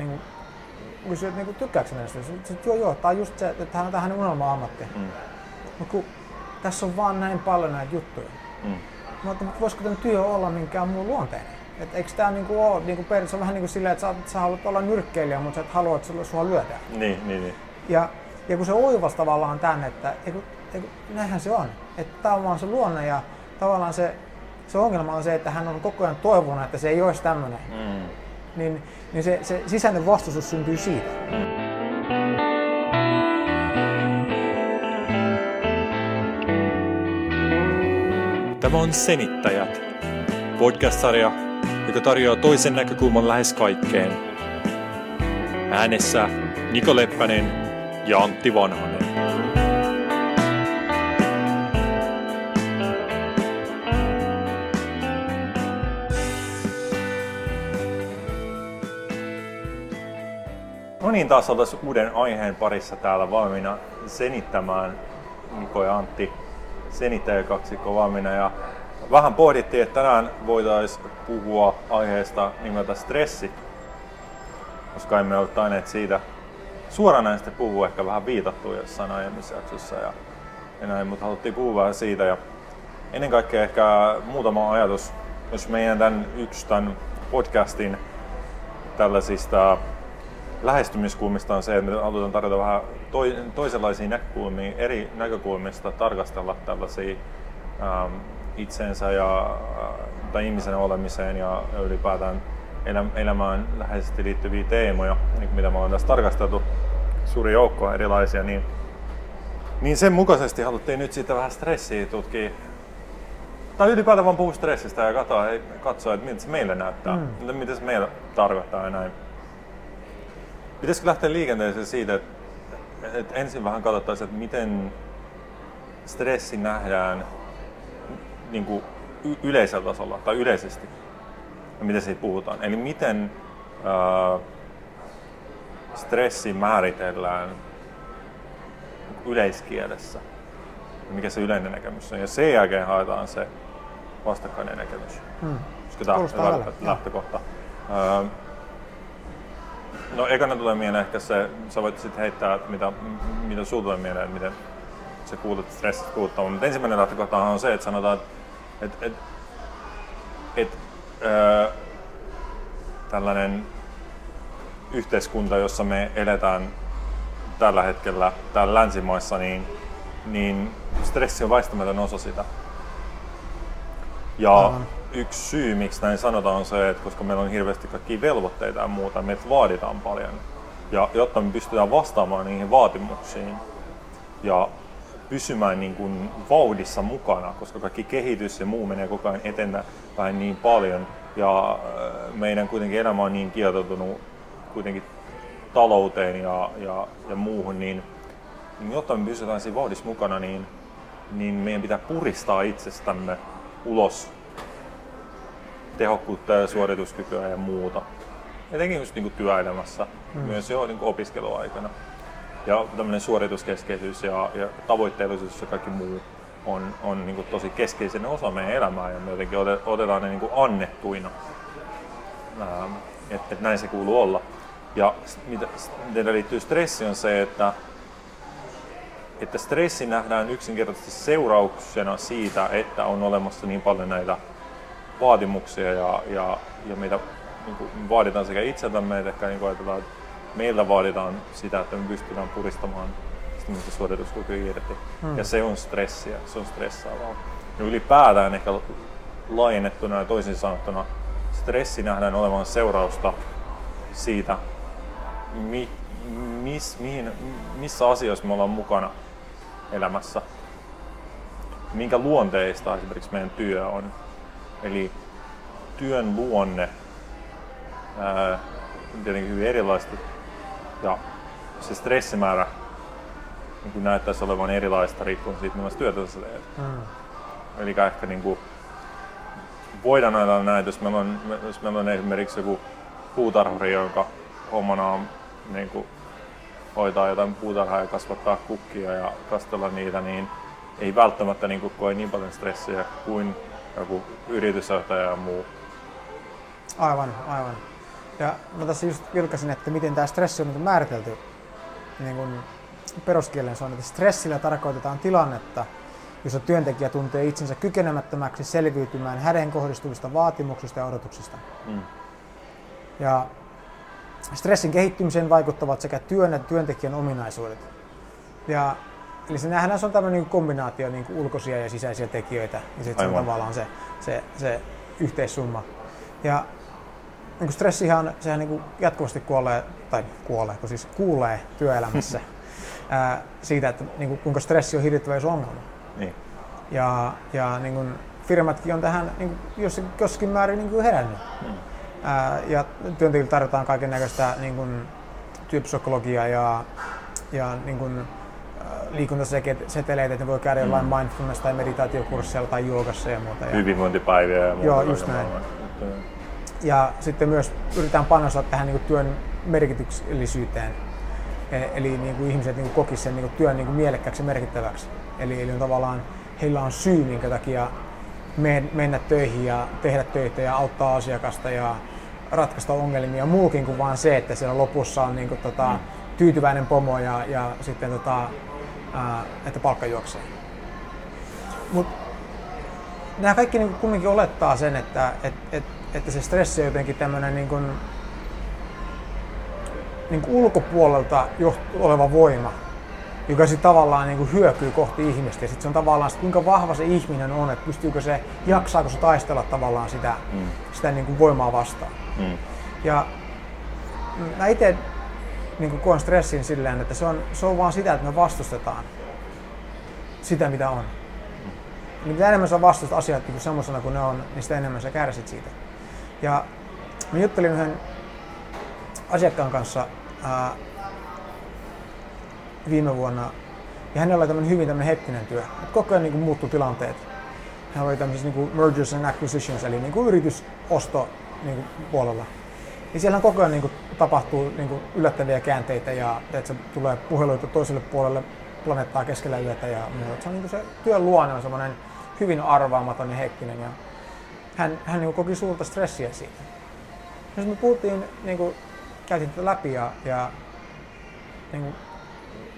niin kuin, kysyy, että niin tykkääkö näistä? Sitten joo, joo, tämä on just se, että tämä on tähän unelma-ammatti. Mm. Mutta kun tässä on vaan näin paljon näitä juttuja. Mm. Mutta voisiko tämä työ olla minkään muun luonteinen? Et eikö tämä niinku ole, niinku periaatteessa on vähän niin kuin silleen, että sä, sä haluat olla nyrkkeilijä, mutta sä et halua, että sulla, sua lyödään. Niin, niin, niin. Ja, ja kun se oivas tavallaan tänne, että eiku, eiku, näinhän se on. Että tämä on vaan se luonne ja tavallaan se, se ongelma on se, että hän on koko ajan toivonut, että se ei olisi tämmöinen. Mm. Niin, niin se, se sisäinen vastustus syntyy siitä. Tämä on Senittäjät, podcast-sarja, joka tarjoaa toisen näkökulman lähes kaikkeen. Äänessä Niko Leppänen ja Antti Vanhanen. No niin, taas oltaisiin uuden aiheen parissa täällä valmiina senittämään Niko ja Antti senittäjäkaksikko valmiina. Ja vähän pohdittiin, että tänään voitaisiin puhua aiheesta nimeltä stressi, koska emme ole tainneet siitä suoranaisesti puhua, ehkä vähän viitattu jossain aiemmissa jaksossa ja, ja näin, mutta haluttiin puhua vähän siitä. Ja ennen kaikkea ehkä muutama ajatus, jos meidän tämän yksi tämän podcastin tällaisista lähestymiskulmista on se, että me halutaan tarjota vähän toisenlaisia näkökulmia, eri näkökulmista tarkastella tällaisia ähm, itsensä ja, äh, tai ihmisen olemiseen ja ylipäätään elämään läheisesti liittyviä teemoja, niin mitä me ollaan tässä tarkasteltu, suuri joukko erilaisia, niin, niin sen mukaisesti haluttiin nyt sitten vähän stressiä tutkia tai ylipäätään vaan puhua stressistä ja katsoa, katsoa että miltä se meille näyttää, mm. mitä se meillä tarkoittaa ja näin. Pitäisikö lähteä liikenteeseen siitä, että, että ensin vähän katsottaisiin, että miten stressi nähdään niin kuin yleisellä tasolla tai yleisesti ja miten siitä puhutaan. Eli miten ää, stressi määritellään yleiskielessä ja mikä se yleinen näkemys on. Ja sen jälkeen haetaan se vastakkainen näkemys. Hmm. Koska tämä on lähtökohta. Ää, no ekana tulee mieleen ehkä se, sä voit sitten heittää, mitä, mitä sulla tulee mieleen, että miten se kuulut stressistä puuttuu. Mutta ensimmäinen lähtökohta on se, että sanotaan, että et, et, öö, tällainen yhteiskunta, jossa me eletään tällä hetkellä täällä länsimaissa, niin, niin stressi on väistämätön osa sitä. Ja Aha. Yksi syy, miksi näin sanotaan, on se, että koska meillä on hirveästi kaikkia velvoitteita ja muuta, meiltä vaaditaan paljon. Ja jotta me pystytään vastaamaan niihin vaatimuksiin ja pysymään niin kuin vauhdissa mukana, koska kaikki kehitys ja muu menee koko ajan eteenpäin niin paljon. Ja äh, meidän kuitenkin elämä on niin kietoutunut kuitenkin talouteen ja, ja, ja muuhun, niin, niin jotta me pysytään siinä vauhdissa mukana, niin, niin meidän pitää puristaa itsestämme ulos tehokkuutta ja suorituskykyä ja muuta. Etenkin just niin kuin työelämässä, mm. myös jo niin kuin opiskeluaikana. Ja tämmöinen suorituskeskeisyys ja, ja tavoitteellisuus ja kaikki muu on, on niin kuin tosi keskeisen osa meidän elämää ja me jotenkin otetaan ne niin kuin annettuina. Ähm, että et näin se kuuluu olla. Ja mitä, mitä liittyy stressi on se, että, että stressi nähdään yksinkertaisesti seurauksena siitä, että on olemassa niin paljon näitä vaatimuksia ja, ja, ja meitä niin kuin vaaditaan sekä itseltämme että ehkä niin ajatellaan, että meillä vaaditaan sitä, että me pystytään puristamaan sitä suorituskykyä irti. Hmm. Ja se on stressiä, se on stressaavaa. Ja ylipäätään ehkä laajennettuna ja toisin sanottuna stressi nähdään olevan seurausta siitä, mi, mis, mihin, missä asioissa me ollaan mukana elämässä. Minkä luonteista esimerkiksi meidän työ on. Eli työn luonne ää, on tietenkin hyvin erilaista ja se stressimäärä niin näyttäisi olevan erilaista riippuen siitä, millaista työtä sä teet. Mm. Eli ehkä niin kuin, voidaan ajatella näin, jos meillä, on, jos meillä on esimerkiksi joku puutarhuri, jonka hommana on niin kuin, hoitaa jotain puutarhaa ja kasvattaa kukkia ja kastella niitä, niin ei välttämättä niin kuin, koe niin paljon stressiä kuin joku yritysjohtaja ja muu. Aivan, aivan. Ja mä tässä just vilkasin, että miten tämä stressi on niin määritelty niin kuin peruskielen. Se on, että stressillä tarkoitetaan tilannetta, jossa työntekijä tuntee itsensä kykenemättömäksi selviytymään hänen kohdistuvista vaatimuksista ja odotuksista. Mm. Ja stressin kehittymiseen vaikuttavat sekä työn että työntekijän ominaisuudet. Ja, eli se nähdään, se on tämmöinen niin kombinaatio niin kuin ulkoisia ja sisäisiä tekijöitä, ja sitten se on tavallaan se, se, se yhteissumma. Ja niin kuin stressihan sehän niin kuin jatkuvasti kuolee, tai kuolee, kun siis kuulee työelämässä ää, siitä, että niin kuin, kuinka stressi on hirvittävä iso ongelma. Niin. Ja, ja niin kuin, firmatkin on tähän niin kuin, jossakin määrin niin kuin herännyt. Hmm. Ää, ja työntekijöille tarjotaan kaiken näköistä niin kuin, työpsykologiaa ja, ja niin kuin, liikuntaseteleitä, että ne voi käydä jollain mm. mindfulness- tai meditaatiokursseilla tai joogassa ja muuta. Ja... Hyvinvointipäiviä ja muuta. Joo, just näin. Ja sitten myös yritetään panostaa tähän niin kuin työn merkityksellisyyteen. E, eli niin kuin ihmiset niin kuin kokisivat sen niin kuin työn niin kuin mielekkääksi ja merkittäväksi. Eli, eli on tavallaan heillä on syy, minkä takia mennä töihin ja tehdä töitä ja auttaa asiakasta ja ratkaista ongelmia muukin kuin vain se, että siellä lopussa on niin kuin, tota, mm. tyytyväinen pomo ja, ja sitten tota, ää, että palkka juoksee. Mut nämä kaikki niin kumminkin olettaa sen, että et, et, että se stressi on jotenkin tämmöinen niin kuin, niin kuin ulkopuolelta oleva voima, joka sitten tavallaan niin kuin hyökyy kohti ihmistä. Ja sitten se on tavallaan, sit kuinka vahva se ihminen on, että pystyykö se, jaksaako se taistella tavallaan sitä, mm. sitä niin kuin voimaa vastaan. Mm. Ja mä itse niin kuin koen stressin silleen, että se on, se on vaan sitä, että me vastustetaan sitä, mitä on. Niin mitä enemmän sä vastustat asiat niin semmoisena kuin ne on, niin sitä enemmän sä kärsit siitä. Ja mä juttelin yhden asiakkaan kanssa ää, viime vuonna, ja hänellä oli tämmöinen hyvin tämmöinen hetkinen työ. Et koko ajan niin kuin muuttui tilanteet. Hän oli tämmöisissä niin kuin mergers and acquisitions, eli niin kuin yritysosto niin kuin puolella. Niin siellä koko ajan niin kuin, tapahtuu niin kuin, yllättäviä käänteitä ja että se tulee puheluita toiselle puolelle planeettaa keskellä yötä ja muuta. Se, on, niin kuin, se työn luonne on semmoinen hyvin arvaamaton ja hektinen ja hän, hän niin kuin, koki suurta stressiä siitä. Ja me puhuttiin, niin kuin, käytiin tätä läpi ja, ja niin kuin,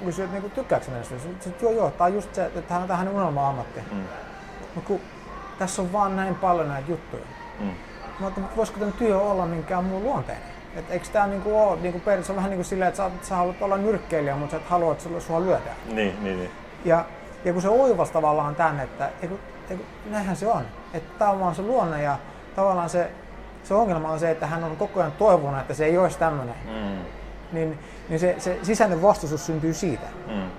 kysyin, että niin kuin, tykkääkö näistä? Sitten joo, joo, tämä on just se, että tämä on hänen unelma-ammatti. Mm. Mutta kun tässä on vaan näin paljon näitä juttuja. Mm Mä että voisiko tämä työ olla minkään muun luonteinen? Et eikö tämä niinku ole, niinku periaatteessa vähän niin kuin silleen, että sä, sä haluat olla nyrkkeilijä, mutta sä et halua, että sua lyödään. Niin, niin, niin. Ja, ja kun se oivas tavallaan tänne, että eiku, eiku, näinhän se on. Että tämä on vaan se luonne ja tavallaan se, se ongelma on se, että hän on koko ajan toivonut, että se ei olisi tämmöinen. Mm. Niin, niin se, se sisäinen vastustus syntyy siitä. Mm.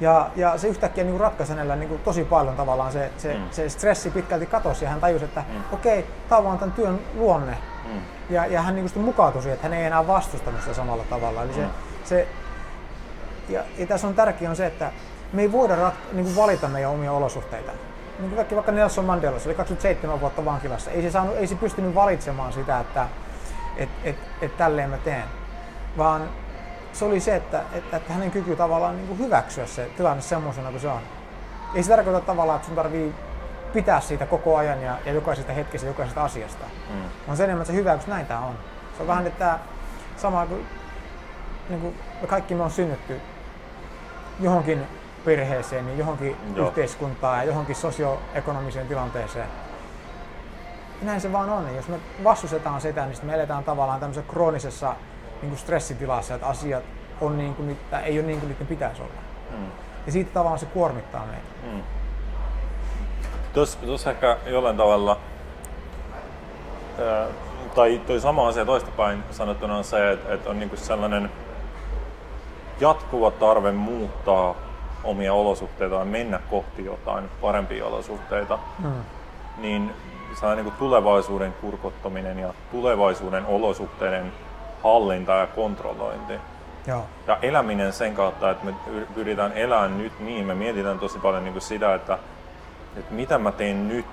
Ja, ja se yhtäkkiä niin ratkaisi hänellä niin kuin tosi paljon tavallaan se, se, mm. se stressi pitkälti katosi ja hän tajusi, että mm. okei, okay, tämä on vaan tämän työn luonne. Mm. Ja, ja hän niin kuin mukautui siihen, että hän ei enää vastustanut sitä samalla tavalla. Eli se, mm. se, ja, ja tässä on tärkeää on se, että me ei voida rat, niin kuin valita meidän omia olosuhteita. Niin kuin vaikka Nelson Mandela, se oli 27 vuotta vankilassa. Ei se, saanut, ei se pystynyt valitsemaan sitä, että et, et, et tälleen mä teen. Vaan se oli se, että, että, että hänen kyky tavallaan niin kuin hyväksyä se tilanne semmoisena kuin se on. Ei se tarkoita tavallaan, että sun tarvii pitää siitä koko ajan ja, ja jokaisesta hetkestä, jokaisesta asiasta. Mm. On se enemmän, että se hyväksy, näin tämä on. Se on vähän että sama kuin, niin kuin me kaikki me on synnytty johonkin perheeseen, niin johonkin Joo. yhteiskuntaan ja johonkin sosioekonomiseen tilanteeseen. Ja näin se vaan on. Jos me vastustetaan sitä, niin me eletään tavallaan tämmöisessä kroonisessa niin kuin stressitilassa, että asiat on niin kuin, ei ole niin kuin niiden pitäisi olla. Mm. Ja siitä tavallaan se kuormittaa meitä. Mm. Tuossa ehkä jollain tavalla, ää, tai toi sama asia toistapäin sanottuna on se, että, että on niin kuin sellainen jatkuva tarve muuttaa omia olosuhteita ja mennä kohti jotain parempia olosuhteita, mm. niin niin kuin tulevaisuuden kurkottaminen ja tulevaisuuden olosuhteiden hallinta ja kontrollointi. Joo. Ja eläminen sen kautta, että me pyritään elämään nyt niin, me mietitään tosi paljon niin kuin sitä, että, että mitä mä teen nyt,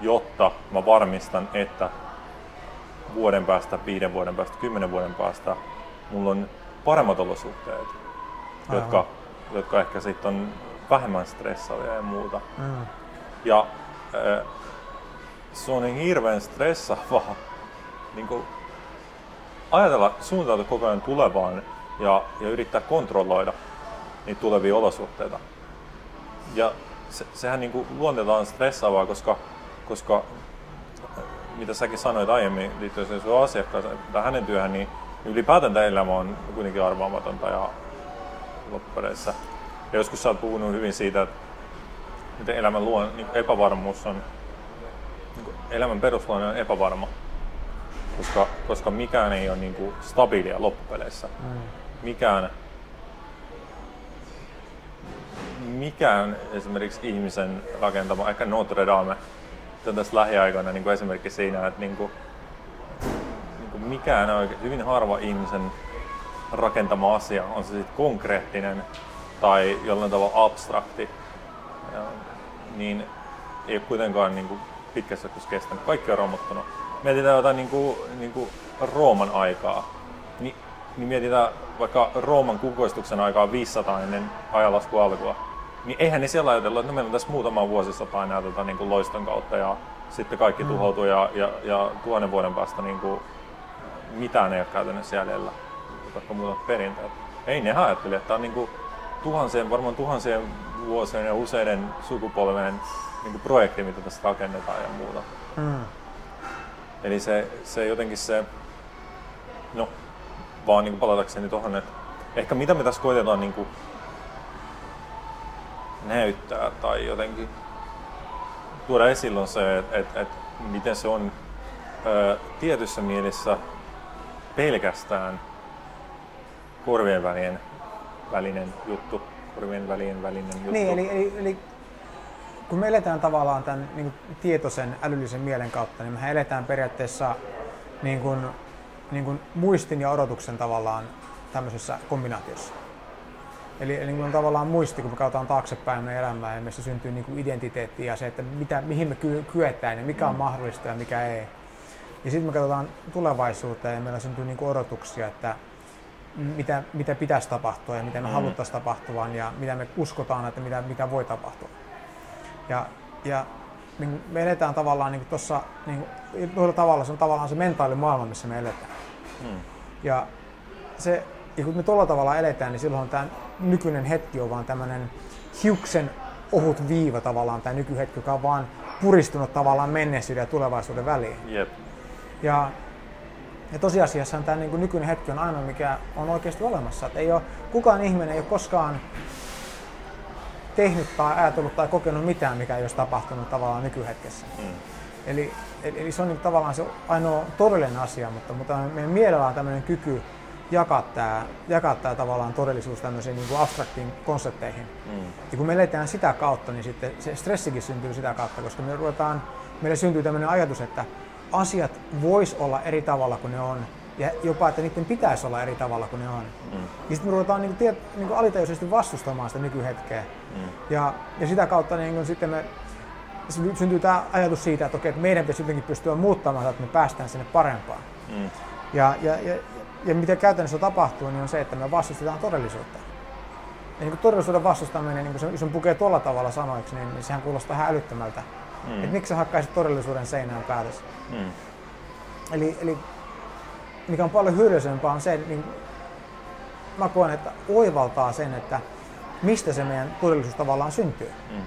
jotta mä varmistan, että vuoden päästä, viiden vuoden päästä, kymmenen vuoden päästä mulla on paremmat olosuhteet, jotka, jotka ehkä sitten on vähemmän stressaavia ja muuta. Mm. Ja äh, se on niin hirveän stressaavaa niin kuin ajatella, suuntautua koko ajan tulevaan ja, ja yrittää kontrolloida niitä tulevia olosuhteita. Ja se, sehän niin luonteeltaan stressaavaa, koska, koska mitä säkin sanoit aiemmin liittyen sun asiakkaaseen tai hänen työhön, niin ylipäätään tämä elämä on kuitenkin arvaamatonta ja loppupeleissä. Ja joskus sä oot puhunut hyvin siitä, että miten elämän luon, niin epävarmuus on, niin elämän perusluonne on epävarma, koska, koska mikään ei ole niin kuin stabiilia loppupeleissä. Mm. Mikään, mikään esimerkiksi ihmisen rakentama, ehkä Notre Dame, on tässä lähiaikoina niin kuin esimerkki siinä, että niin kuin, niin kuin mikään oikein, hyvin harva ihmisen rakentama asia, on se sitten konkreettinen tai jollain tavalla abstrakti, niin ei ole kuitenkaan niin kuin pitkässä kestänyt. Kaikki on romuttunut. Mietitään jotain niin kuin, niin kuin Rooman aikaa, niin, niin mietitään vaikka Rooman kukoistuksen aikaa 500 ennen ajanlasku alkua, niin eihän ne siellä ajatellut, että no meillä on tässä muutama vuosisataa enää tota, niin kuin loiston kautta ja sitten kaikki mm. tuhoutuu ja, ja, ja tuhannen vuoden päästä niin kuin, mitään ei ole käytännössä jäljellä, vaikka muuta perinteet. Ei ne ajatteli, että tämä on niin kuin, tuhansien, varmaan tuhansien vuosien ja useiden sukupolven niin kuin projekti, mitä tässä rakennetaan ja muuta. Mm. Eli se, se jotenkin se, no vaan niin palatakseni tuohon, että ehkä mitä me tässä koitetaan niin kuin näyttää tai jotenkin tuoda esille on se, että, että, että miten se on ö, tietyssä mielessä pelkästään korvien välien välinen juttu, korvien välien välinen juttu. Niin, eli, eli, eli kun me eletään tavallaan tämän niin kuin tietoisen älyllisen mielen kautta, niin me eletään periaatteessa niin kuin, niin kuin muistin ja odotuksen tavallaan tämmöisessä kombinaatiossa. Eli, eli on tavallaan muisti, kun me katsotaan taaksepäin meidän elämää ja meissä syntyy niin kuin identiteetti ja se, että mitä, mihin me ky- kyetään ja mikä on mm. mahdollista ja mikä ei. Ja sitten me katsotaan tulevaisuuteen ja meillä syntyy niin kuin odotuksia, että mitä, mitä pitäisi tapahtua ja mitä me mm. haluttaisiin tapahtuvan ja mitä me uskotaan, että mitä, mitä voi tapahtua. Ja, ja niin me eletään tavallaan niin tuossa, niin tavalla, se on tavallaan se mentaalimaailma, missä me eletään. Mm. Ja, se, ja kun me tuolla tavalla eletään, niin silloin tämä nykyinen hetki on vaan tämmöinen hiuksen ohut viiva tavallaan, tämä nykyhetki, joka on vaan puristunut tavallaan menneisyyden ja tulevaisuuden väliin. Yep. Ja ja tosiasiassa tämä niin kuin nykyinen hetki on ainoa, mikä on oikeasti olemassa. Että ei ole, kukaan ihminen ei ole koskaan tehnyt tai ajatellut tai kokenut mitään, mikä ei olisi tapahtunut tavallaan nykyhetkessä. Mm. Eli, eli, eli se on niin tavallaan se ainoa todellinen asia, mutta, mutta meidän mielellä on tämmöinen kyky jakaa tämä, jakaa tämä tavallaan todellisuus tämmöisiin niin kuin abstraktiin konsepteihin. Mm. Ja kun me eletään sitä kautta, niin sitten se stressikin syntyy sitä kautta, koska me ruvetaan, meille syntyy tämmöinen ajatus, että asiat vois olla eri tavalla kuin ne on, ja jopa, että niiden pitäisi olla eri tavalla kuin ne on. Mm. Ja sitten me ruvetaan niin kuin, niin kuin alitajuisesti vastustamaan sitä nykyhetkeä. Mm. Ja, ja sitä kautta niin kuin, sitten me syntyy tämä ajatus siitä, että, okei, että meidän pitäisi jotenkin pystyä muuttamaan, että me päästään sinne parempaan. Mm. Ja, ja, ja, ja mitä käytännössä tapahtuu, niin on se, että me vastustetaan todellisuutta. Ja niin kuin todellisuuden vastustaminen, niin kuin se, jos on pukee tuolla tavalla sanoiksi, niin, niin sehän kuulostaa ihan älyttömältä. Mm. Että miksi sä hakkaisit todellisuuden seinään päätös. Mm. Eli, eli mikä on paljon hyödyllisempää on se, niin mä koen, että oivaltaa sen, että mistä se meidän todellisuus tavallaan syntyy. Mm.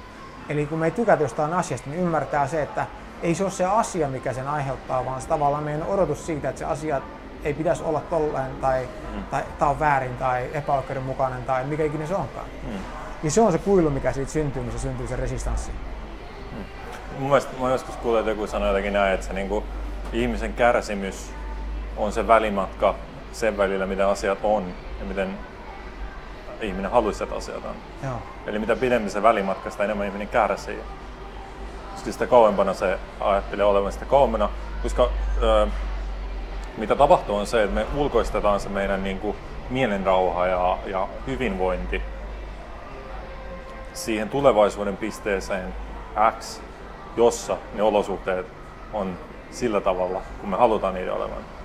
Eli kun me ei tykätä jostain asiasta, niin ymmärtää se, että ei se ole se asia, mikä sen aiheuttaa, vaan se tavallaan meidän odotus siitä, että se asia ei pitäisi olla tolleen tai, mm. tai tämä on väärin tai epäoikeudenmukainen tai mikä ikinä se onkaan. Mm. Ja se on se kuilu, mikä siitä syntyy, missä syntyy se resistanssi. Mm. Mun mielestä mä joskus kuullut, että joku sanoi jotenkin näin, että se niin kuin, ihmisen kärsimys on se välimatka sen välillä, mitä asiat on ja miten ihminen haluaisi, että asiat on. Joo. Eli mitä pidempi se välimatka, sitä enemmän ihminen kärsii. Sitten sitä kauempana se ajattelee olevan sitä kauempana, koska ö, mitä tapahtuu on se, että me ulkoistetaan se meidän niin kuin, mielenrauha ja, ja hyvinvointi siihen tulevaisuuden pisteeseen X, jossa ne olosuhteet on sillä tavalla, kun me halutaan niiden olevan.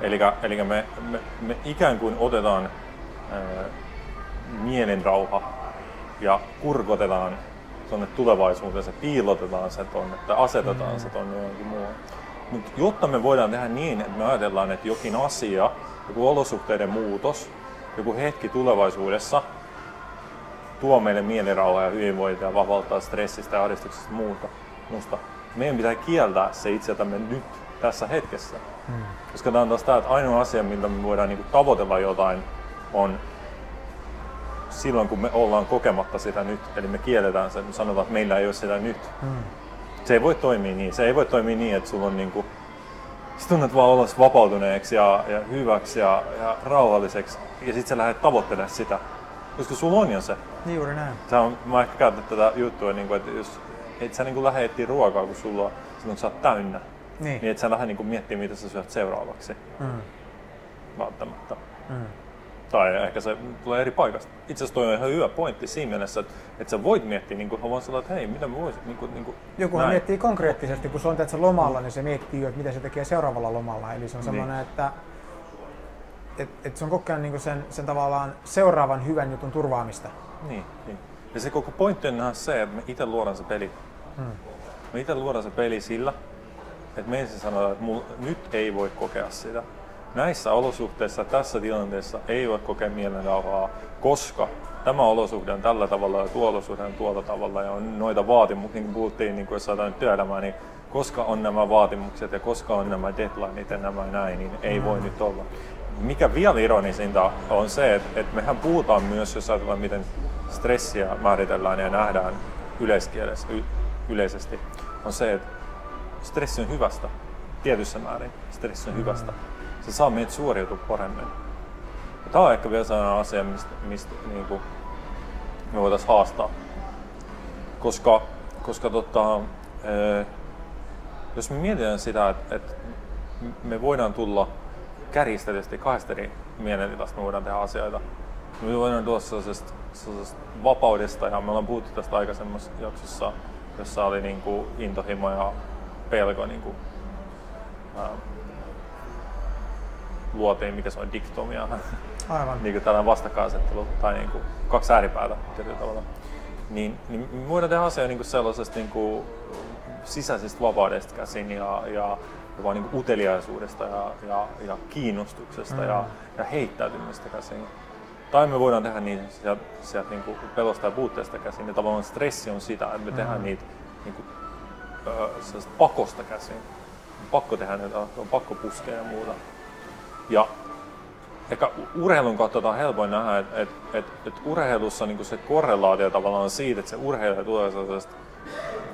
Eli, eli me, me, me ikään kuin otetaan ää, mielenrauha ja kurkotetaan tuonne tulevaisuuteen, se piilotetaan se tuonne tai asetetaan mm. se tuonne johonkin muualle. Mutta jotta me voidaan tehdä niin, että me ajatellaan, että jokin asia, joku olosuhteiden muutos, joku hetki tulevaisuudessa tuo meille mielirauhaa ja hyvinvointia ja vapauttaa stressistä ja ahdistuksesta muuta, muusta. Meidän pitää kieltää se itseltämme nyt tässä hetkessä. Hmm. Koska tämä on taas tämä, että ainoa asia, millä me voidaan niinku tavoitella jotain, on silloin, kun me ollaan kokematta sitä nyt. Eli me kielletään sen, me sanotaan, että meillä ei ole sitä nyt. Hmm. Se ei voi toimia niin. Se ei voi toimia niin, että sulla on niinku, sä tunnet vaan olos vapautuneeksi ja, ja hyväksi ja, ja rauhalliseksi. Ja sitten sä lähdet tavoittelemaan sitä. Koska sulla on jo se. Juuri näin. Sä on, mä ehkä käytän tätä juttua, niin kuin, että jos et sä niin lähde etsiä ruokaa, kun sulla silloin sä oot täynnä. Niin. niin et sä lähde niin miettimään, mitä sä syöt seuraavaksi. Mm. Välttämättä. Mm. Tai ehkä se tulee eri paikasta. Itse asiassa toi on ihan hyvä pointti siinä mielessä, että, että sä voit miettiä niin kuin, vaan että hei, mitä mä voisin... Niin kuin, niin kuin, Joku näin. miettii konkreettisesti, kun se on että lomalla, niin se miettii jo, että mitä se tekee seuraavalla lomalla. Eli se on semmoinen, niin. että et, et se on koko ajan niin sen, sen tavallaan seuraavan hyvän jutun turvaamista. Niin, niin. Ja se koko pointti on se, että me itse luodaan se peli. Hmm. Me itse luodaan se peli sillä, että me ensin sanotaan, että mul, nyt ei voi kokea sitä. Näissä olosuhteissa, tässä tilanteessa ei voi kokea mielenrauhaa, koska tämä olosuhde on tällä tavalla ja tuo olosuhde on tuolla tavalla ja on noita vaatimuksia, niin kuin puhuttiin, niin kuin jos saadaan työelämää, niin koska on nämä vaatimukset ja koska on nämä deadlineit ja nämä näin, niin ei voi nyt olla. Mikä vielä ironisinta on se, että, että mehän puhutaan myös, jos ajatellaan miten stressiä määritellään ja nähdään yleiskielessä y- yleisesti, on se, että stressi on hyvästä tietyssä määrin. Stressi on hyvästä. Se saa meitä suoriutua paremmin. Ja tämä on ehkä vielä sellainen asia, mistä, mistä niin kuin me voitaisiin haastaa. Koska, koska tota, ee, jos me mietitään sitä, että, että me voidaan tulla kärjistetysti kahdesta eri mielentilasta, me voidaan tehdä asioita. Me voidaan tulla sellaisesta, sellaisesta vapaudesta, ja me ollaan puhuttu tästä aikaisemmassa jaksossa, jossa oli niin kuin intohimo ja pelko niin kuin, ää, luotiin, mikä se on, diktomia. Aivan. niin kuin tällainen vastakkainasettelu tai niin kuin kaksi ääripäätä tietyllä tavalla. Niin, niin me voidaan tehdä asioita niin sellaisesta niin kuin sisäisestä vapaudesta käsin ja, ja vaan niin kuin uteliaisuudesta ja, ja, ja kiinnostuksesta mm. ja, ja heittäytymistä käsin. Tai me voidaan tehdä niin sieltä, sieltä niin kuin pelosta ja puutteesta käsin. Ja tavallaan stressi on sitä, että me mm. tehdään niitä niin kuin, äh, pakosta käsin. On pakko tehdä näitä, on pakko puskea ja muuta. Ja ehkä urheilun kautta on helpoin nähdä, että et, et, et urheilussa niin se korrelaatio tavallaan on siitä, että se urheilija tulee sellaisesta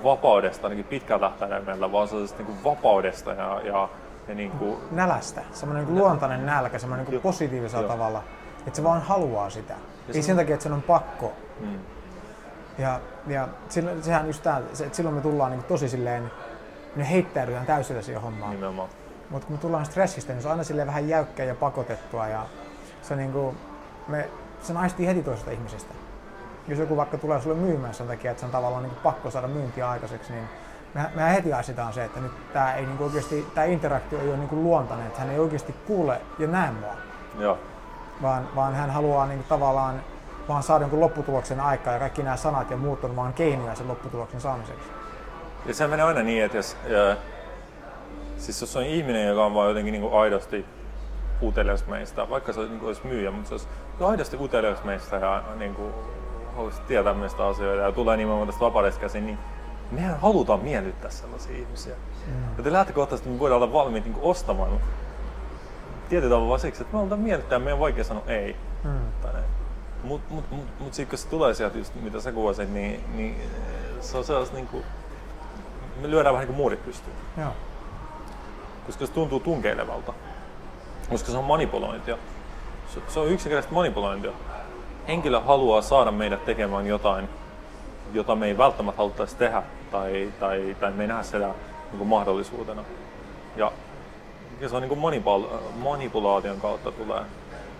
vapaudesta ainakin pitkällä tähtäimellä, vaan sellaisesta niin vapaudesta ja, ja, ja niin kuin... Nälästä, semmoinen niin luontainen nälkä, semmoinen niin positiivisella Joo. tavalla, että se vaan haluaa sitä. Ja Ei se... sen takia, että sen on pakko. Hmm. Ja, ja silloin, sehän just tää, se, että silloin me tullaan niin tosi silleen, me heittäydytään täysillä siihen hommaan. Nimenomaan. Mutta kun me tullaan stressistä, niin se on aina silleen vähän jäykkää ja pakotettua ja se, niin kuin, me, se naistii heti toisesta ihmisestä. Jos joku vaikka tulee sulle myymään sen takia, että se on tavallaan niin pakko saada myyntiä aikaiseksi, niin mehän, mehän heti aistetaan se, että nyt tämä ei niin oikeasti, tämä interaktio ei ole niin luontainen, että hän ei oikeasti kuule ja näe mua. Joo. Vaan, vaan hän haluaa niin kuin, tavallaan vaan saada jonkun lopputuloksen aikaa ja kaikki nämä sanat ja muut on vaan keinoja sen lopputuloksen saamiseksi. Ja se menee aina niin, että jos, ja, siis jos on ihminen, joka on vaan jotenkin niin aidosti utelias meistä, vaikka se niin olisi myyjä, mutta se olisi aidosti utelias meistä ja niin kuin, haluaisi tietää meistä asioita ja tulee nimenomaan tästä vapaudesta käsin, niin mehän halutaan miellyttää sellaisia ihmisiä. Mm. Joten lähtökohtaisesti me voidaan olla valmiit niin ostamaan tietyllä tavalla siksi, että me halutaan miellyttää, meidän on vaikea sanoa ei. Mm. Mutta mut, mut, mut sitten kun se tulee sieltä, just, mitä sä kuvasit, niin, niin se on sellaista niin kuin, me lyödään vähän niin kuin muurit pystyyn. Joo. Koska se tuntuu tunkeilevalta. Koska se on manipulointia. Se, se on yksinkertaisesti manipulointia. Henkilö haluaa saada meidät tekemään jotain, jota me ei välttämättä haluttaisi tehdä tai, tai, tai me ei nähdä sitä niin kuin mahdollisuutena. Ja, ja se on niin kuin manipula- manipulaation kautta tulee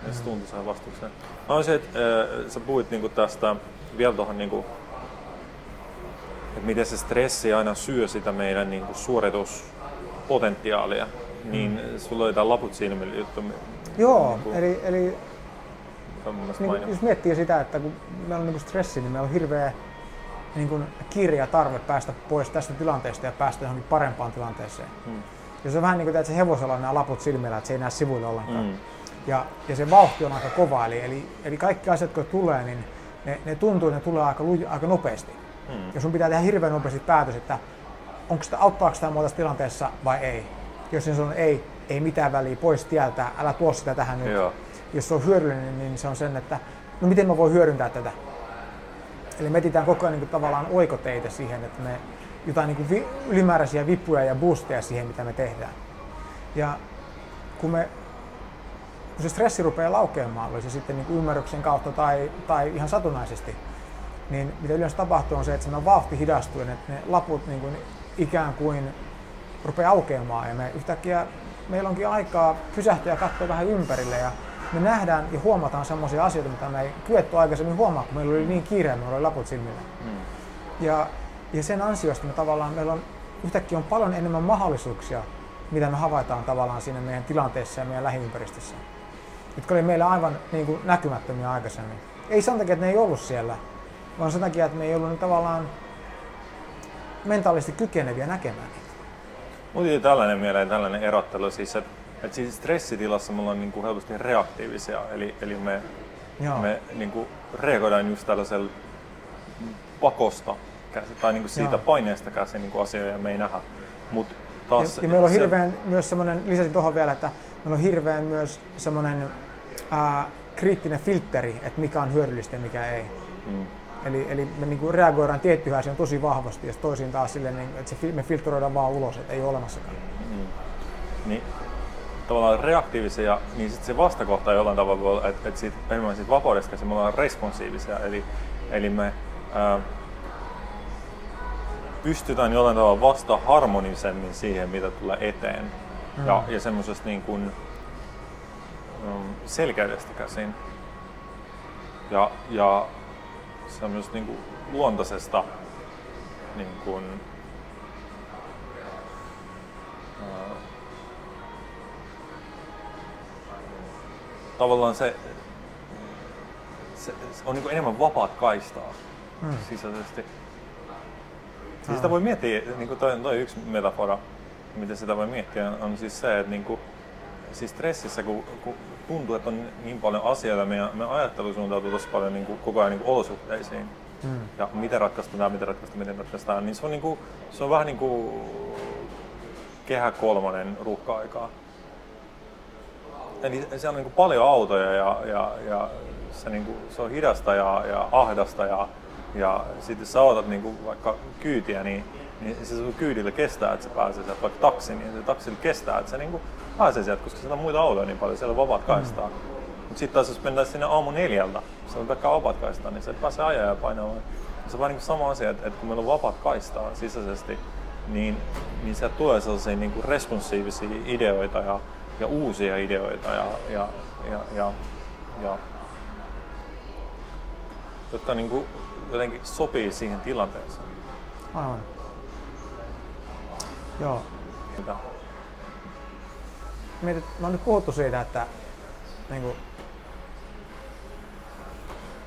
ja se tuntui sen vastukseen. No se, että äh, sä puhuit niinku tästä vielä tuohon, niinku, että miten se stressi aina syö sitä meidän niinku, suorituspotentiaalia. Mm. Niin sulla oli jotain laput silmillä juttu. Joo, niinku, eli, eli niin, jos miettii sitä, että kun meillä on niin stressi, niin meillä on hirveä niin kuin kiire ja tarve päästä pois tästä tilanteesta ja päästä johonkin parempaan tilanteeseen. Hmm. Ja se on vähän niin kuin että se hevosella nämä laput silmillä, että se ei näe sivuille ollenkaan. Mm. Ja, ja se vauhti on aika kova, eli, eli, eli kaikki asiat kun tulee, niin ne, ne tuntuu, että ne tulee aika, aika nopeasti. Mm. Ja sun pitää tehdä hirveän nopeasti päätös, että onko sitä, auttaako tämä mua tässä tilanteessa vai ei. Jos se on ei, ei mitään väliä, pois tieltä, älä tuo sitä tähän nyt. Joo. Jos se on hyödyllinen, niin se on sen, että no miten mä voin hyödyntää tätä. Eli me etsitään koko ajan niin kuin, tavallaan oikoteitä siihen, että me jotain niin kuin vi, ylimääräisiä vippuja ja boosteja siihen, mitä me tehdään. Ja kun, me, kun se stressi rupeaa laukeamaan, oli se sitten niin kuin ymmärryksen kautta tai, tai ihan satunnaisesti, niin mitä yleensä tapahtuu on se, että se vauhti hidastuu ja ne, ne laput niin kuin ikään kuin rupeaa aukeamaan ja me yhtäkkiä meillä onkin aikaa pysähtyä ja katsoa vähän ympärille ja me nähdään ja huomataan sellaisia asioita, mitä me ei kyetty aikaisemmin huomaa, kun meillä oli niin kiire, meillä oli laput silmillä. Mm. Ja, ja sen ansiosta me tavallaan, meillä on yhtäkkiä on paljon enemmän mahdollisuuksia, mitä me havaitaan tavallaan siinä meidän tilanteessa ja meidän lähiympäristössä. Jotka oli meillä aivan niin kuin näkymättömiä aikaisemmin. Ei sen takia, että ne ei ollut siellä, vaan sen takia, että me ei ollut niin tavallaan mentaalisesti kykeneviä näkemään niitä. Mutta tällainen mieleen, tällainen erottelu siis, että et siis stressitilassa me ollaan niinku helposti reaktiivisia, eli, eli me, me niinku reagoidaan just tällaisella pakosta käsi, tai niinku siitä Joo. paineesta käsin niinku asioita me ei nähdä. Mut taas, ja, ja meillä on hirveän se, myös semmoinen, lisäsin tuohon vielä, että meillä on hirveän myös semmoinen ää, kriittinen filtteri, että mikä on hyödyllistä ja mikä ei. Mm. Eli, eli me niin kuin reagoidaan tiettyihin asioihin tosi vahvasti ja toisiin taas silleen, niin, että se, me filtroidaan vaan ulos, että ei ole olemassakaan. Mm. Niin, tavallaan reaktiivisia, niin sitten se vastakohta jollain tavalla, että, että siitä, enemmän siitä vapaudesta me ollaan responsiivisia, eli, eli me ää, pystytään jollain tavalla vasta harmonisemmin siihen, mitä tulee eteen. Mm. Ja, ja semmoisesta niin kuin, selkeydestä käsin. Ja, ja semmoisesta niin kuin luontaisesta niin kuin, tavallaan se, se, se on niin enemmän vapaat kaistaa mm. sisäisesti. Siis sitä voi miettiä, niin kuin toi, toi yksi metafora, miten sitä voi miettiä, on siis se, että niin kuin, siis stressissä, kun, kun tuntuu, että on niin paljon asioita, meidän, meidän ajattelu suuntautuu tosi paljon niin kuin, koko ajan niin kuin olosuhteisiin. Mm. Ja miten ratkaistaan, miten ratkaistaan, miten ratkaistaan, niin se on, niin kuin, se on vähän niin kuin kehä kolmonen ruuhka-aikaa. Eli siellä on niin kuin paljon autoja ja, ja, ja se, niin kuin, se on hidasta ja, ja ahdasta ja, ja sitten sä otat niin kuin vaikka kyytiä, niin, niin se sun kyydillä kestää, että se pääsee sieltä vaikka taksi, niin se taksilla kestää, että se niin kuin pääsee sieltä, koska siellä on muita autoja niin paljon, siellä on vapaat kaistaa. Mm. Mutta sitten taas jos mennään sinne aamu neljältä, se on pelkkää vapaat kaistaa, niin se pääsee ajaa ja painamaan. Se on vähän niin kuin sama asia, että, että kun meillä on vapaat kaistaa sisäisesti, niin, niin sieltä tulee sellaisia niin kuin responsiivisia ideoita ja ja uusia ideoita ja, ja, ja, ja, ja jotka niin kuin jotenkin sopii siihen tilanteeseen. Aivan. Joo. Mitä? Mietit, mä oon nyt puhuttu siitä, että niin kuin,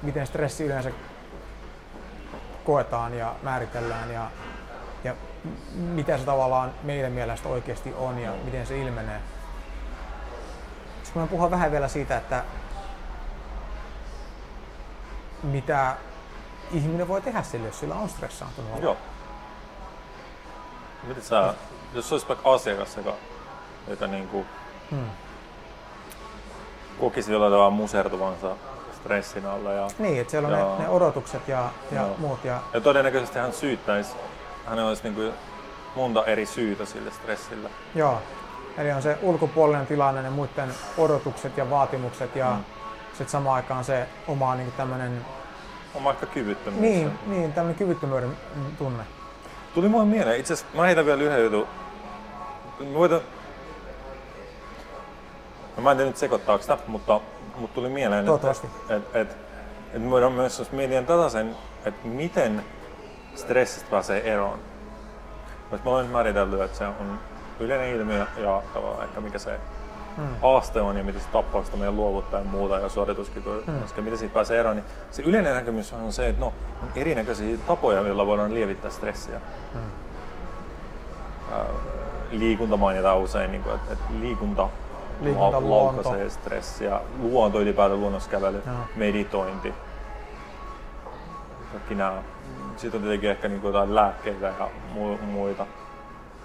miten stressi yleensä koetaan ja määritellään ja, ja mitä se tavallaan meidän mielestä oikeasti on ja miten se ilmenee. Sitten mä puhun vähän vielä siitä, että mitä ihminen voi tehdä sille, jos sillä on stressaantunut. Joo. Miten sä, jos olisi vaikka asiakas, joka, joka niin kuin hmm. kokisi jollain tavalla musertuvansa stressin alla. Ja, niin, että siellä on ja, ne, ne odotukset ja, ja muut. Ja... ja todennäköisesti hän syyttäisi, hän olisi niin kuin monta eri syytä sille stressille. Joo, Eli on se ulkopuolinen tilanne, ne muiden odotukset ja vaatimukset ja mm. sitten samaan aikaan se oma niin tämmöinen... Oma ehkä kyvyttömyys. Niin, niin tämmöinen kyvyttömyyden tunne. Tuli mulle mieleen, itse asiassa mä heitän vielä yhden jutun. Voitan... No, mä en tiedä nyt sekoittaako sitä, mutta, mutta tuli mieleen, että, että, että, että, me voidaan myös, jos mietitään tätä sen, että miten stressistä pääsee eroon. Jos me ollaan määritelty, että se on yleinen ilmiö ja tavallaan ehkä mikä se hmm. haaste on ja miten se tappaa sitä meidän luovuutta ja muuta ja suorituskykyä, hmm. koska miten siitä pääsee eroon, niin se yleinen näkemys on se, että no, on erinäköisiä tapoja, joilla voidaan lievittää stressiä. Hmm. liikunta mainitaan usein, niin kuin, että, että liikunta, Liikunta, luonto. laukaisee stressiä, luonto ylipäätään, luonnoskävely, Joo. meditointi, kaikki nämä. Sitten on tietenkin ehkä niin jotain lääkkeitä ja mu- muita,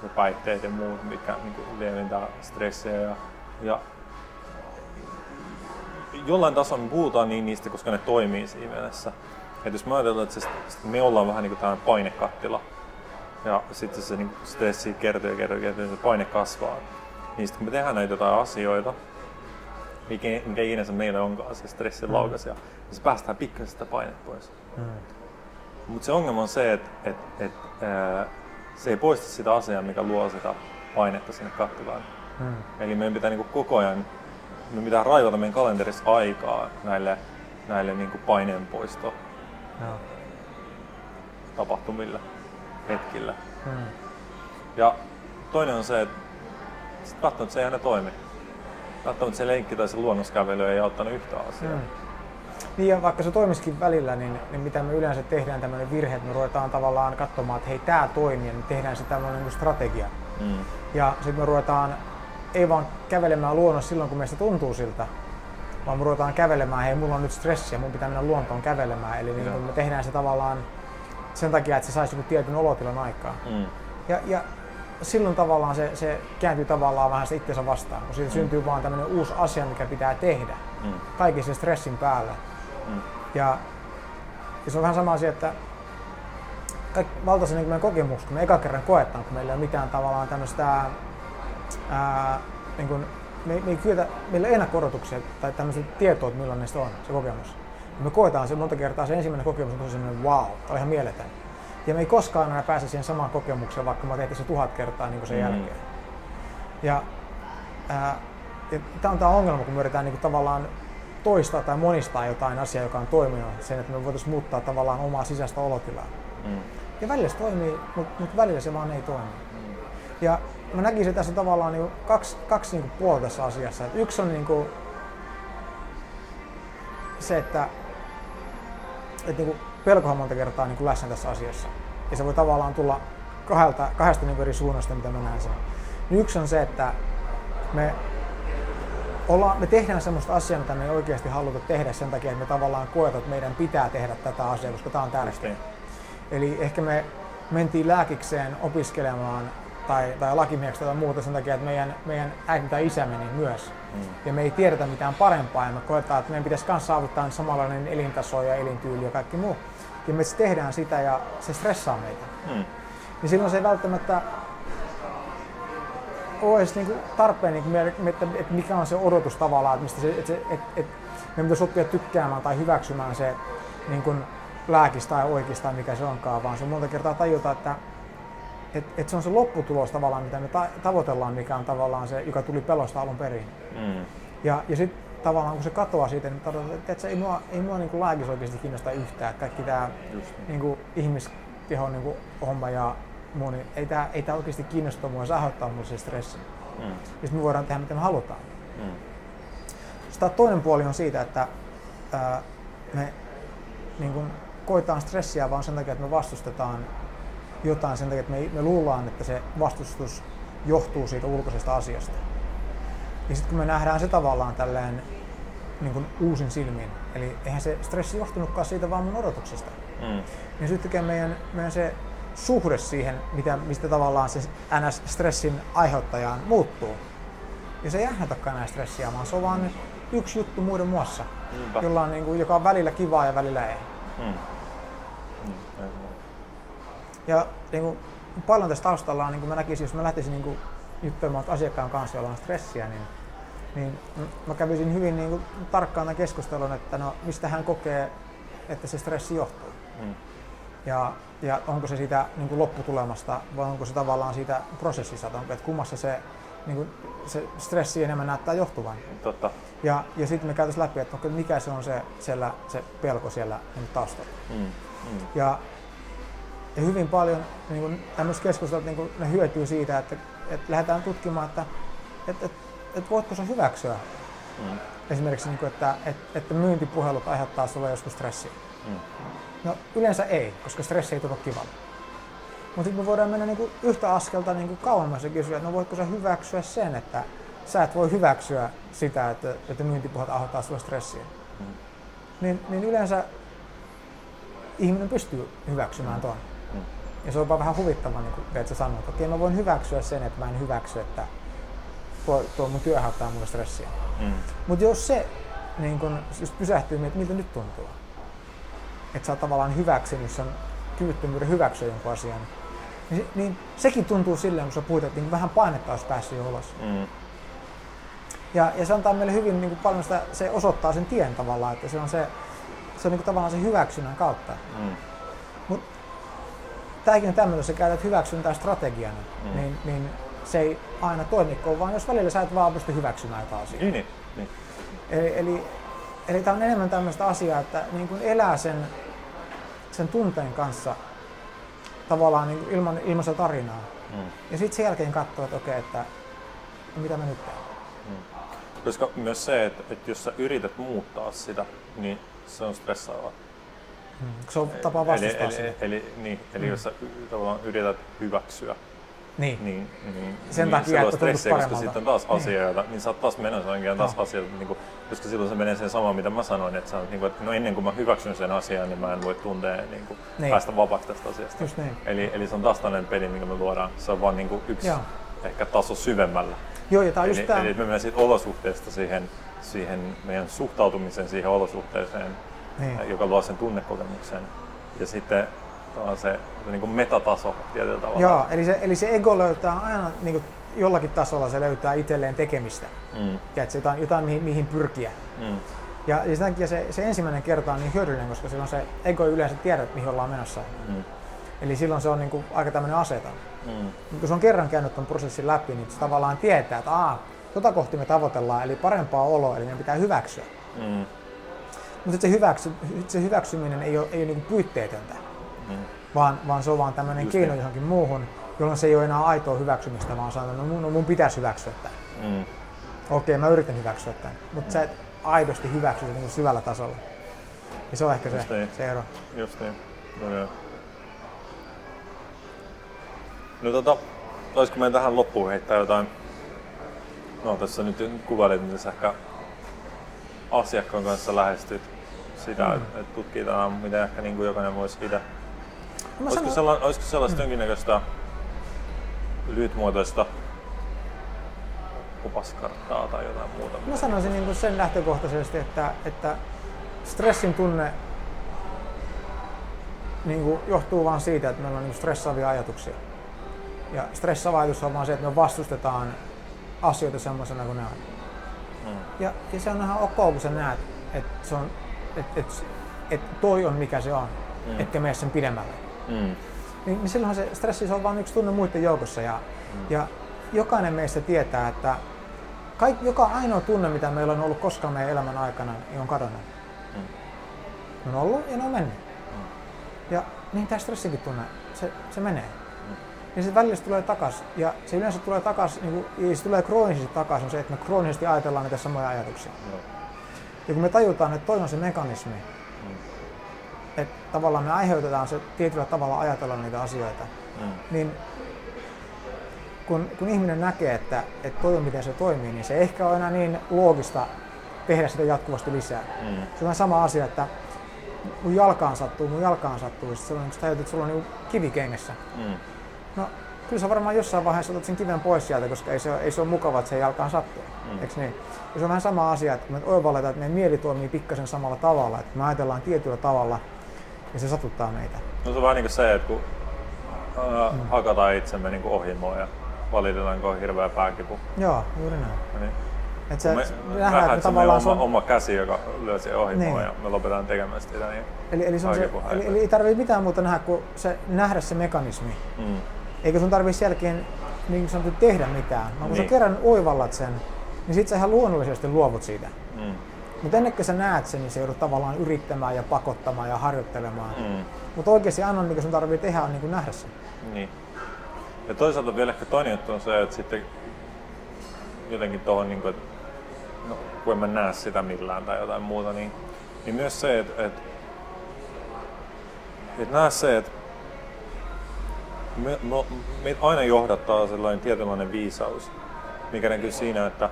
ja päihteet ja muut, mitkä niin lieventää stressiä. Ja, ja jollain tasolla me puhutaan niin niistä, koska ne toimii siinä mielessä. Että jos me ajatellaan, että se, me ollaan vähän niin kuin tämmöinen painekattila, ja sitten se niin stressi kertyy ja kertyy ja kertyy, se paine kasvaa. Niin sitten kun me tehdään näitä jotain asioita, mikä, mikä ikinä se meille onkaan, se stressin Mm. laukaisija, niin se päästään pikkasen sitä painetta pois. Mm. Mutta se ongelma on se, että et, et, ää, se ei poista sitä asiaa, mikä luo sitä painetta sinne kattilaan. Mm. Eli meidän pitää niinku koko ajan, me pitää raivata meidän kalenterissa aikaa näille, näille niinku paineenpoisto Joo. tapahtumille, hetkillä. Mm. Ja toinen on se, että sit välttämättä se ei aina toimi. Välttämättä se lenkki tai se luonnoskävely ei auttanut yhtä asiaa. Mm. Niin ja vaikka se toimisikin välillä, niin, niin mitä me yleensä tehdään tämmöinen virhe, että me ruvetaan tavallaan katsomaan, että hei tää toimii, me tehdään se tämmöinen niin strategia. Mm. Ja sitten me ruvetaan ei vaan kävelemään luonnossa silloin, kun meistä tuntuu siltä, vaan me ruvetaan kävelemään, hei mulla on nyt stressiä, mun pitää mennä luontoon kävelemään. Eli niin me tehdään se tavallaan sen takia, että se saisi joku tietyn olotilan aikaa. Mm. Ja, ja silloin tavallaan se, se kääntyy tavallaan vähän se itsensä vastaan, kun siitä syntyy vaan tämmöinen uusi asia, mikä pitää tehdä Mm. kaiken sen stressin päälle. Mm. Ja, ja se on vähän sama asia, että kaik, valtaisen niin meidän kokemus, kun me eka kerran koetaan, kun meillä ei ole mitään tavallaan tämmöistä, ää, niin kuin, me, me ei kyetä, meillä ei ennakko-odotuksia tai tämmöistä tietoa, että millainen se on, se kokemus. Ja me koetaan se monta kertaa, se ensimmäinen kokemus on tosi semmoinen wow, tämä on ihan mieletön. Ja me ei koskaan enää pääse siihen samaan kokemukseen, vaikka mä tehtiin se tuhat kertaa niin kuin sen Mm. jälkeen. Ja, ää, ja tämä on tämä ongelma, kun me yritetään niin kuin tavallaan toistaa tai monistaa jotain asiaa, joka on toiminut, sen, että me voitaisiin muuttaa tavallaan omaa sisäistä olotilaa. Mm. Ja välillä se toimii, mutta mut välillä se vaan ei toimi. Ja mä näkisin, että tässä on tavallaan niin kaksi, kaksi niin puolta tässä asiassa. Et yksi on niin kuin se, että, että niin pelkohan monta kertaa niin läsnä tässä asiassa. Ja se voi tavallaan tulla kahdelta, kahdesta niin eri suunnasta, mitä mä näen sen. Niin yksi on se, että me, ollaan, me tehdään semmoista asiaa, mitä me ei oikeasti haluta tehdä sen takia, että me tavallaan koetaan, että meidän pitää tehdä tätä asiaa, koska tämä on tärkeää. niin. Eli ehkä me mentiin lääkikseen opiskelemaan tai, tai lakimieheksi tai muuta sen takia, että meidän, meidän äiti tai isä meni myös. Mm. Ja me ei tiedetä mitään parempaa ja me koetaan, että meidän pitäisi myös saavuttaa samanlainen elintaso ja elintyyli ja kaikki muu. Ja me tehdään sitä ja se stressaa meitä. Mm. Niin silloin se ei välttämättä ole edes niinku tarpeen, niinku, että, että mikä on se odotus tavallaan, että, mistä se, että, se, että, että meidän pitäisi oppia tykkäämään tai hyväksymään se niin kuin lääkis tai oikeis tai mikä se onkaan, vaan se on monta kertaa tajuta, että, että, että se on se lopputulos tavallaan, mitä me ta- tavoitellaan, mikä on tavallaan se, joka tuli pelosta alun perin. Mm. Ja, ja sitten tavallaan kun se katoaa siitä, niin tarkoittaa, että, se ei mua, ei mua niin lääkis oikeasti kiinnosta yhtään. Että kaikki tämä niin. kuin ihmiskehon niin kuin homma ja muu, niin ei tämä ei tää oikeasti kiinnosta mua, se aiheuttaa mulle se stressi. Mm. Ja sitten me voidaan tehdä mitä me halutaan. Mm. Sitten toinen puoli on siitä, että ää, me niin kuin, koetaan stressiä vaan sen takia, että me vastustetaan jotain sen takia, että me, me luullaan, että se vastustus johtuu siitä ulkoisesta asiasta. Ja sitten kun me nähdään se tavallaan tälleen niin kuin uusin silmin, eli eihän se stressi johtunutkaan siitä vaan mun odotuksesta, Mm. niin sitten meidän, meidän se suhde siihen, mitä, mistä tavallaan se NS-stressin aiheuttajan muuttuu. Ja se ei aiheuttakaan enää stressiä, vaan se on vaan yksi juttu muiden muassa, Niinpä. jolla on, niin kuin, joka on välillä kivaa ja välillä ei. Mm. Ja niin kuin, paljon tässä taustalla on, niin kuin mä näkisin, jos mä lähtisin niin kuin, juttelemaan asiakkaan kanssa, jolla on stressiä, niin, niin mä kävisin hyvin niin kuin, tarkkaan tämän keskustelun, että no, mistä hän kokee, että se stressi johtuu. Mm. Ja, ja onko se siitä niin kuin lopputulemasta vai onko se tavallaan siitä prosessista, että, onko, että kummassa se, niin kuin, se stressi enemmän näyttää johtuvan. Totta. Ja, ja sitten me käytäisiin läpi, että mikä se on se, siellä, se pelko siellä niin taustalla. Mm. Mm. Ja, ja hyvin paljon niin kuin, tämmöiset keskustelut niin kuin, ne hyötyy siitä, että, että lähdetään tutkimaan, että, että, että, että voitko sä hyväksyä Mm. esimerkiksi, niin kuin, että, että, että myyntipuhelut aiheuttaa sulle joskus stressiä. Mm. No yleensä ei, koska stressi ei tunnu kivalta. Mutta sitten me voidaan mennä niinku yhtä askelta niinku kauemmas ja kysyä, että no voitko sä hyväksyä sen, että sä et voi hyväksyä sitä, että, että myyntipuhat aiheuttaa sulle stressiä. Mm. Niin, niin yleensä ihminen pystyy hyväksymään tuon. Mm. Ja se on vaan vähän huvittavaa, niin kuin että sä sanoit, että okei mä voin hyväksyä sen, että mä en hyväksy, että tuo, tuo mun työ aiheuttaa mulle stressiä. Mm. Mutta jos se niin kun, jos pysähtyy, että miltä nyt tuntuu, että sä oot tavallaan hyväksynyt sen kyvyttömyyden hyväksyä jonkun asian, niin, niin sekin tuntuu silleen, kun sä puhut, että niin vähän painetta olisi päässyt jo ulos. Mm. Ja, ja se antaa meille hyvin niin kuin paljon sitä, se osoittaa sen tien tavallaan, että se on se, se on niin kuin tavallaan se hyväksynnän kautta. Mm. Tämäkin on tämmöinen, jos sä käytät hyväksyntää strategiana, mm. niin, niin se ei aina toimi, vaan jos välillä sä et vaan pysty hyväksymään jotain asiaa. Niin, niin. niin. Eli, eli, eli tämä on enemmän tämmöistä asiaa, että niin kuin elää sen, sen tunteen kanssa tavallaan niin ilman, ilman sitä tarinaa. Mm. Ja sitten sen jälkeen katsoo, että okei, että mitä mä nyt teen. Mm. Koska myös se, että, että jos sä yrität muuttaa sitä, niin se on stressaavaa. Mm. Se on tapa vastustaa eli, eli, eli, niin, eli mm. jos sä tavallaan yrität hyväksyä niin. niin, niin sen niin takia, että stressiä, koska sitten on taas niin. asioita, niin sä oot taas menossa oikein taas no. asioita, niin kuin, koska silloin se menee sen samaan, mitä mä sanoin, että, sä, niin kuin, että no ennen kuin mä hyväksyn sen asian, niin mä en voi tuntea niin kuin, niin. päästä vapaaksi tästä asiasta. Just niin. Eli, eli se on taas tällainen peli, minkä me luodaan, se on vaan niin kuin yksi Joo. ehkä taso syvemmällä. Joo, ja tämä eli, just tämä... eli me mennään siitä olosuhteesta siihen, siihen meidän suhtautumisen siihen olosuhteeseen, niin. joka luo sen tunnekokemuksen. Ja sitten on se, se niin kuin metataso tietyllä tavalla. Joo, eli se, eli se ego löytää aina niin kuin jollakin tasolla se löytää itselleen tekemistä. Mm. Tiedätkö, jotain, jotain mihin, mihin pyrkiä. Mm. Ja, ja sen takia se, se ensimmäinen kerta on niin hyödyllinen, koska silloin se ego yleensä tiedä, mihin ollaan menossa. Mm. Eli silloin se on niin kuin aika tämmöinen aseta. Mm. Kun se on kerran käynyt tuon prosessin läpi, niin se tavallaan tietää, että Aa, tota kohti me tavoitellaan, eli parempaa oloa, eli meidän pitää hyväksyä. Mm. Mutta se, hyväksy, se hyväksyminen ei ole, ei ole niin puitteetöntä mm. vaan, vaan se on vaan tämmöinen keino niin. johonkin muuhun, jolloin se ei ole enää aitoa hyväksymistä, vaan sanotaan, no mun, no mun pitäisi hyväksyä tämä. Mm. Okei, mä yritän hyväksyä tämän, mutta mm. sä et aidosti hyväksy niin syvällä tasolla. Ja se on ehkä se, niin. se ero. Just niin. No, joo. no tota, olisiko meidän tähän loppuun heittää jotain, no tässä nyt kuvailit, miten sä ehkä asiakkaan kanssa lähestyt sitä, mm. että tutkitaan, mitä ehkä niin kuin jokainen voisi itse. olisiko, sanon... sellaista, olisiko sellaista mm. jonkinnäköistä lyhytmuotoista opaskarttaa tai jotain muuta? Mä sanoisin niin kuin sen lähtökohtaisesti, että, että stressin tunne niin kuin johtuu vain siitä, että meillä on niin stressaavia ajatuksia. Ja stressaava ajatus on vaan se, että me vastustetaan asioita semmoisena kuin ne on. Mm. Ja, ja se on ihan ok, kun sä näet, että se on että et, et toi on mikä se on, mm. etkä mene sen pidemmälle. Mm. Niin, niin silloinhan se stressi se on vain yksi tunne muiden joukossa ja, mm. ja jokainen meistä tietää, että kaik, joka ainoa tunne, mitä meillä on ollut koskaan meidän elämän aikana, niin on kadonnut. Mm. Ne on ollut ja ne on mennyt. Mm. Ja niin tämä stressinkin tunne, se, se menee. Mm. Ja se välillä se tulee takas. Ja se yleensä tulee takas, niin kuin, se tulee kroonisesti takaisin, se, että me kroonisesti ajatellaan niitä samoja ajatuksia. Mm. Ja kun me tajutaan, että toi on se mekanismi, mm. että tavallaan me aiheutetaan se tietyllä tavalla ajatella niitä asioita, mm. niin kun, kun ihminen näkee, että, että toi on miten se toimii, niin se ehkä on enää niin loogista tehdä sitä jatkuvasti lisää. Mm. Se on sama asia, että mun jalkaan sattuu, mun jalkaan sattuu, ja sitten kun tajut, että sulla on niin kivi kengessä. Mm. No, kyllä sä varmaan jossain vaiheessa otat sen kiven pois sieltä, koska ei se, ei se ole mukava, että se jalkaan sattuu. Mm. Eikö niin? Ja se on vähän sama asia, että me oivalletaan, että meidän mieli toimii pikkasen samalla tavalla, että me ajatellaan tietyllä tavalla ja se satuttaa meitä. No se on vähän niin kuin se, että kun äh, mm. hakataan itsemme niin ohimoon ja valitetaan, kun on hirveä pääkipu. Joo, juuri näin. Ja niin. Et se, me, me nähdään, että tavallaan oma, on... oma käsi, joka lyö siihen ohimoon niin. ja me lopetetaan tekemään sitä. Niin eli, eli, se on se, eli, eli, ei tarvitse mitään muuta nähdä kuin se, nähdä se mekanismi. Mm. Eikä sun tarvitse sen jälkeen niin sanottu tehdä mitään. Vaan kun niin. sä kerran oivallat sen, niin sit sä ihan luonnollisesti luovut siitä. Mm. Mutta ennen kuin sä näet sen, niin se joudut tavallaan yrittämään ja pakottamaan ja harjoittelemaan. Mm. Mutta oikeasti aina mikä sun tarvii tehdä on niin nähdä sen. Niin. Ja toisaalta vielä ehkä toinen juttu on se, että sitten jotenkin tuohon, niin kuin, että no, kun en mä näe sitä millään tai jotain muuta, niin, niin myös se, että, että, että näe se, että me, me, me aina johdattaa sellainen tietynlainen viisaus, mikä näkyy siinä, että,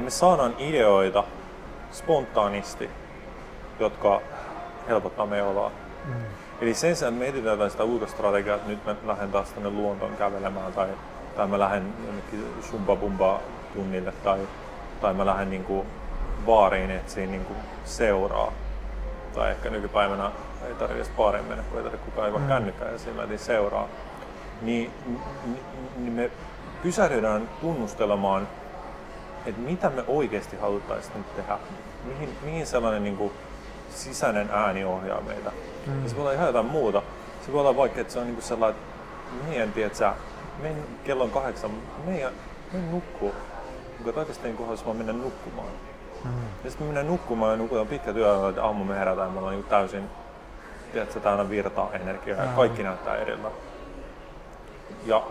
me saadaan ideoita spontaanisti, jotka helpottaa meidän oloa. Mm. Eli sen sijaan, että me etsitään sitä ulkostrategiaa, että nyt mä lähden taas tänne luontoon kävelemään tai, tai mä lähden jonnekin sumbabumba tunnille tai, tai mä lähden niin kuin baariin etsiin niin kuin seuraa. Tai ehkä nykypäivänä ei tarvitse edes baariin mennä, kun ei tarvitse kukaan mm. kännykkää ja siinä mä seuraa. Niin, niin, niin me pysähdytään tunnustelemaan, että mitä me oikeasti haluttaisiin nyt tehdä. Mihin, mihin sellainen niin kuin, sisäinen ääni ohjaa meitä. Mm. Ja se voi olla ihan jotain muuta. Se voi olla vaikka, että se on niin kuin sellainen, että meidän, tiedätkö, meidän kello on kahdeksan, meidän, meidän nukkuu. Mutta niin haluaisi vaan mennä nukkumaan. Mm. Ja sitten me mennään nukkumaan ja nukutaan pitkä työ, että aamu me herätään, me ollaan niin täysin, tiedätkö, täällä virtaa energiaa ja kaikki näyttää eriltä. Ja,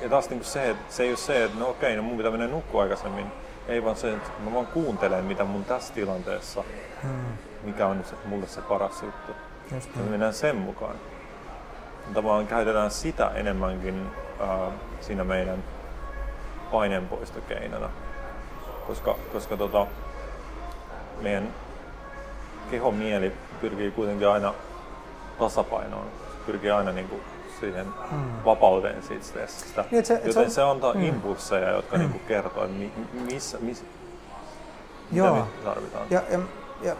ja taas niin se, että se ei ole se, että no okei, no mun pitää mennä nukkua aikaisemmin. Ei vaan se, että mä vaan kuuntelen, mitä mun tässä tilanteessa, mm. mikä on se, mulle se paras juttu. Just ja me mennään sen mukaan. Tavallaan käytetään sitä enemmänkin äh, siinä meidän paineenpoistokeinona. Koska, koska tota, meidän keho mieli pyrkii kuitenkin aina tasapainoon. Pyrkii aina niin kuin siihen mm. vapauteen siitä stressistä. Niin, se, Joten se, on, se antaa mm. impulseja, jotka mm. niin kuin kertoo, että missä, missä, Joo. mitä me tarvitaan. Ja, ja, ja,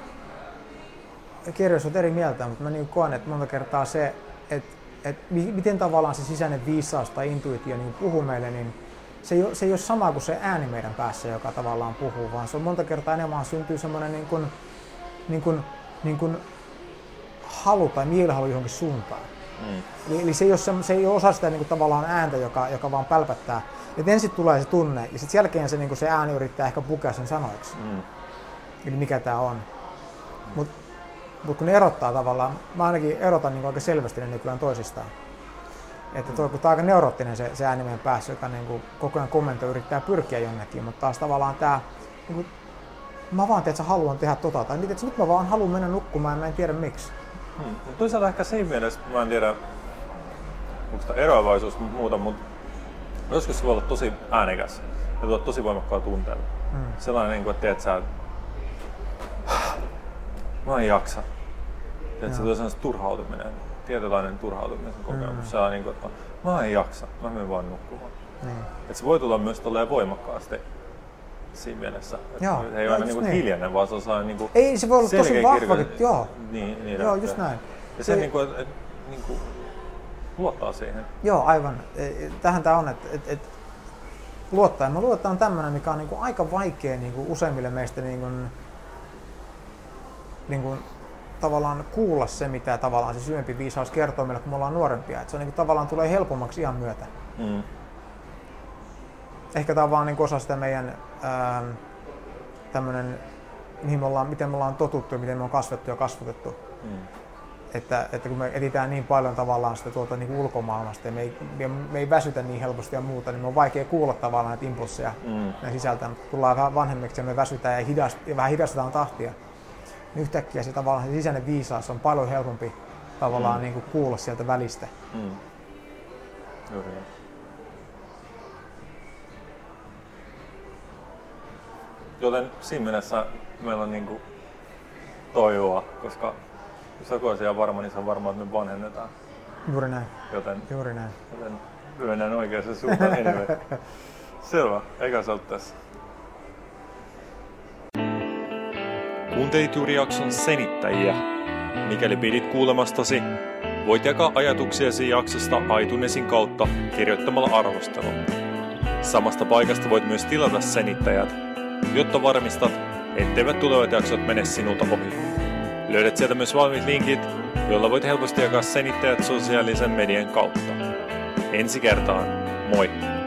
ja kirjoissa on eri mieltä, mutta mä niin koen, että monta kertaa se, että, että miten tavallaan se sisäinen viisaus tai intuitio niin puhuu meille, niin se ei, ole, se ei ole sama kuin se ääni meidän päässä, joka tavallaan puhuu, vaan se on monta kertaa enemmän syntyy semmoinen niin kuin, niin kuin, niin kuin halu tai mielihalu johonkin suuntaan. Mm. Eli, eli se, ei ole se, se ei ole osa sitä niin kuin, tavallaan ääntä, joka, joka vaan pälpättää. Et ensin tulee se tunne ja sitten jälkeen se, niin kuin se ääni yrittää ehkä pukea sen sanoiksi. Mm. Eli mikä tämä on. Mutta mut kun ne erottaa tavallaan, mä ainakin erotan niin aika selvästi ne nykyään toisistaan. Että tuo, kun tämä on aika neuroottinen se, se ääni meidän päässä, joka niin kuin koko ajan kommentoi yrittää pyrkiä jonnekin, mutta taas tavallaan tämä, niin kuin, mä vaan että haluan tehdä tota, tai niin, että nyt mä vaan haluan mennä nukkumaan ja mä en tiedä miksi. Hmm. Toisaalta ehkä siinä mielessä, mä en tiedä, onko tämä eroavaisuus muuta, mutta joskus se voi olla tosi äänekäs ja tuot tosi voimakkaalla tunteella. Hmm. Sellainen, niin kuin, että teet sä, mä en jaksa. Että se tulee sellainen turhautuminen tietynlainen turhautumisen kokemus. Mm. Se on niin kuin, että mä en jaksa, mä menen vaan nukkumaan. Niin. Et se voi tulla myös voimakkaasti siinä mielessä. Joo, se ei ole aina niin niin. hiljainen, vaan se on sellainen niin kuin Ei, se voi olla tosi vahvakin, joo. Niin, niin joo, just näin. Ja se, se niin kuin, että, niin kuin, luottaa siihen. Joo, aivan. E, e, tähän tämä on, että, että, että luottaa. Mä että on tämmöinen, mikä on niin kuin aika vaikea niin kuin useimmille meistä niin kuin, niin kuin tavallaan kuulla se, mitä tavallaan se syvempi viisaus kertoo meille, kun me ollaan nuorempia. Että se on, niin kuin, tavallaan tulee helpommaksi ihan myötä. Mm. Ehkä tämä on vaan niin osa sitä meidän ää, tämmönen, mihin me ollaan, miten me ollaan totuttu ja miten me on kasvettu ja kasvatettu. Mm. Että, että kun me etsitään niin paljon tavallaan sitä tuolta niin ulkomaailmasta ja me ei, me, me ei väsytä niin helposti ja muuta, niin me on vaikea kuulla tavallaan näitä impulsseja mm. ja sisältä. Tullaan vähän vanhemmiksi ja me väsytään ja, hidast, ja vähän hidastetaan tahtia niin yhtäkkiä se tavallaan se sisäinen viisaus on paljon helpompi tavallaan mm. niin kuin kuulla sieltä välistä. Mm. Juuri Joten siinä mielessä meillä on niin kuin toivoa, koska jos joku asia on varma, niin se on varma, että me vanhennetaan. Juuri näin. Joten, Juuri näin. Joten myönnän oikeassa suuntaan anyway. Selvä, eikä se ole tässä. Kuuntelit juuri jakson senittäjiä. Mikäli pidit kuulemastasi, voit jakaa ajatuksiasi jaksosta aitunesin kautta kirjoittamalla arvostelun. Samasta paikasta voit myös tilata senittäjät, jotta varmistat, etteivät tulevat jaksot mene sinulta ohi. Löydät sieltä myös valmiit linkit, joilla voit helposti jakaa senittäjät sosiaalisen median kautta. Ensi kertaan, moi!